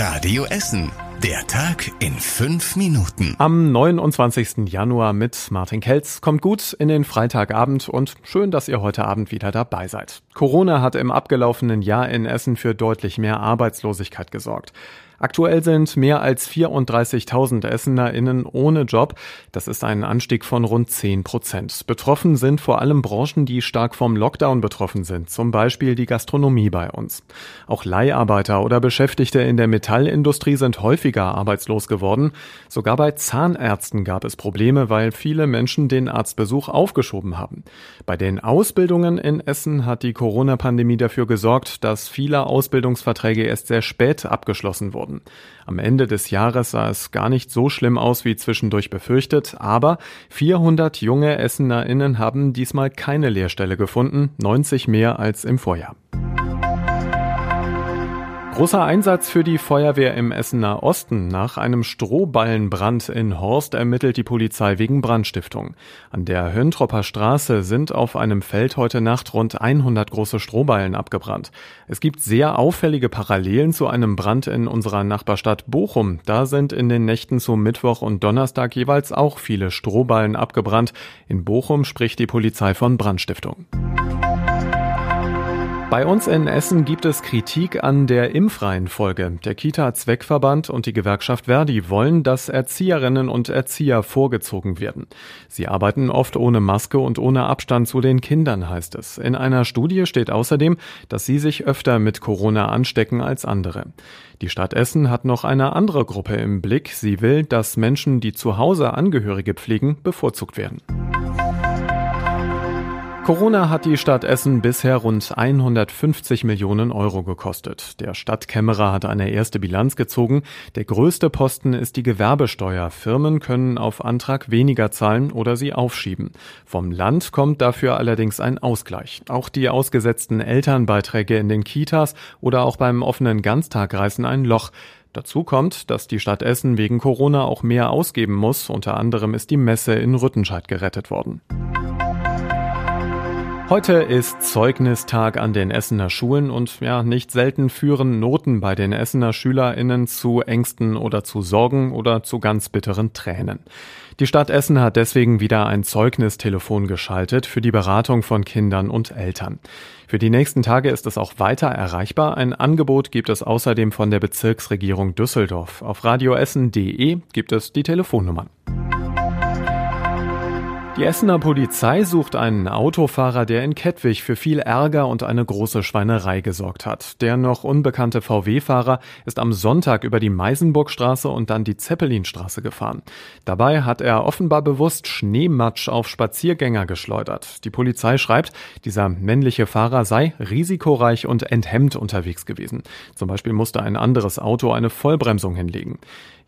Radio Essen. Der Tag in fünf Minuten. Am 29. Januar mit Martin Kelz. Kommt gut in den Freitagabend und schön, dass ihr heute Abend wieder dabei seid. Corona hat im abgelaufenen Jahr in Essen für deutlich mehr Arbeitslosigkeit gesorgt. Aktuell sind mehr als 34.000 EssenerInnen ohne Job. Das ist ein Anstieg von rund 10 Prozent. Betroffen sind vor allem Branchen, die stark vom Lockdown betroffen sind, zum Beispiel die Gastronomie bei uns. Auch Leiharbeiter oder Beschäftigte in der Metallindustrie sind häufiger arbeitslos geworden. Sogar bei Zahnärzten gab es Probleme, weil viele Menschen den Arztbesuch aufgeschoben haben. Bei den Ausbildungen in Essen hat die Corona-Pandemie dafür gesorgt, dass viele Ausbildungsverträge erst sehr spät abgeschlossen wurden worden. Am Ende des Jahres sah es gar nicht so schlimm aus wie zwischendurch befürchtet, aber 400 junge EssenerInnen haben diesmal keine Lehrstelle gefunden, 90 mehr als im Vorjahr. Großer Einsatz für die Feuerwehr im Essener Osten. Nach einem Strohballenbrand in Horst ermittelt die Polizei wegen Brandstiftung. An der Höntropper Straße sind auf einem Feld heute Nacht rund 100 große Strohballen abgebrannt. Es gibt sehr auffällige Parallelen zu einem Brand in unserer Nachbarstadt Bochum. Da sind in den Nächten zu Mittwoch und Donnerstag jeweils auch viele Strohballen abgebrannt. In Bochum spricht die Polizei von Brandstiftung. Bei uns in Essen gibt es Kritik an der Impfreihenfolge. Der Kita-Zweckverband und die Gewerkschaft Verdi wollen, dass Erzieherinnen und Erzieher vorgezogen werden. Sie arbeiten oft ohne Maske und ohne Abstand zu den Kindern, heißt es. In einer Studie steht außerdem, dass sie sich öfter mit Corona anstecken als andere. Die Stadt Essen hat noch eine andere Gruppe im Blick. Sie will, dass Menschen, die zu Hause Angehörige pflegen, bevorzugt werden. Corona hat die Stadt Essen bisher rund 150 Millionen Euro gekostet. Der Stadtkämmerer hat eine erste Bilanz gezogen. Der größte Posten ist die Gewerbesteuer. Firmen können auf Antrag weniger zahlen oder sie aufschieben. Vom Land kommt dafür allerdings ein Ausgleich. Auch die ausgesetzten Elternbeiträge in den Kitas oder auch beim offenen Ganztag reißen ein Loch. Dazu kommt, dass die Stadt Essen wegen Corona auch mehr ausgeben muss. Unter anderem ist die Messe in Rüttenscheid gerettet worden. Heute ist Zeugnistag an den Essener Schulen und ja, nicht selten führen Noten bei den Essener SchülerInnen zu Ängsten oder zu Sorgen oder zu ganz bitteren Tränen. Die Stadt Essen hat deswegen wieder ein Zeugnistelefon geschaltet für die Beratung von Kindern und Eltern. Für die nächsten Tage ist es auch weiter erreichbar. Ein Angebot gibt es außerdem von der Bezirksregierung Düsseldorf. Auf radioessen.de gibt es die Telefonnummern. Die Essener Polizei sucht einen Autofahrer, der in Kettwig für viel Ärger und eine große Schweinerei gesorgt hat. Der noch unbekannte VW-Fahrer ist am Sonntag über die Meisenburgstraße und dann die Zeppelinstraße gefahren. Dabei hat er offenbar bewusst Schneematsch auf Spaziergänger geschleudert. Die Polizei schreibt, dieser männliche Fahrer sei risikoreich und enthemmt unterwegs gewesen. Zum Beispiel musste ein anderes Auto eine Vollbremsung hinlegen.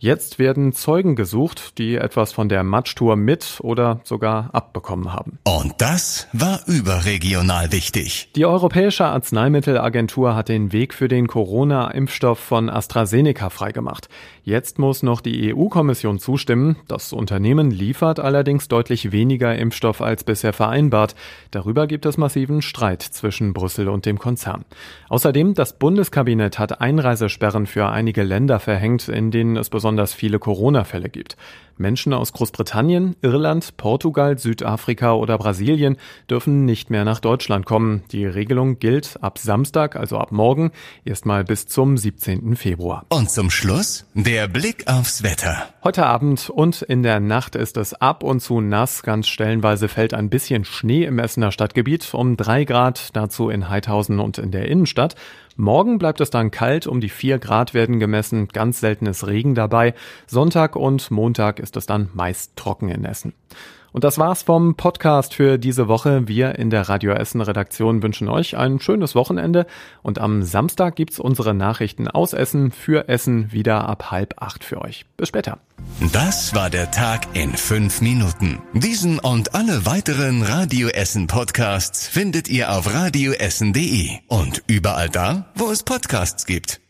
Jetzt werden Zeugen gesucht, die etwas von der Matschtour mit oder sogar abbekommen haben. Und das war überregional wichtig. Die Europäische Arzneimittelagentur hat den Weg für den Corona-Impfstoff von AstraZeneca freigemacht. Jetzt muss noch die EU-Kommission zustimmen. Das Unternehmen liefert allerdings deutlich weniger Impfstoff als bisher vereinbart. Darüber gibt es massiven Streit zwischen Brüssel und dem Konzern. Außerdem, das Bundeskabinett hat Einreisesperren für einige Länder verhängt, in denen es besonders besonders viele Corona-Fälle gibt. Menschen aus Großbritannien, Irland, Portugal, Südafrika oder Brasilien dürfen nicht mehr nach Deutschland kommen. Die Regelung gilt ab Samstag, also ab morgen, erstmal bis zum 17. Februar. Und zum Schluss der Blick aufs Wetter. Heute Abend und in der Nacht ist es ab und zu nass. Ganz stellenweise fällt ein bisschen Schnee im Essener Stadtgebiet um drei Grad, dazu in Heidhausen und in der Innenstadt. Morgen bleibt es dann kalt, um die vier Grad werden gemessen, ganz seltenes Regen dabei. Sonntag und Montag ist es dann meist trocken in Essen. Und das war's vom Podcast für diese Woche. Wir in der Radio Essen Redaktion wünschen euch ein schönes Wochenende und am Samstag gibt's unsere Nachrichten aus Essen für Essen wieder ab halb acht für euch. Bis später. Das war der Tag in fünf Minuten. Diesen und alle weiteren Radio Essen Podcasts findet ihr auf radioessen.de und überall da, wo es Podcasts gibt.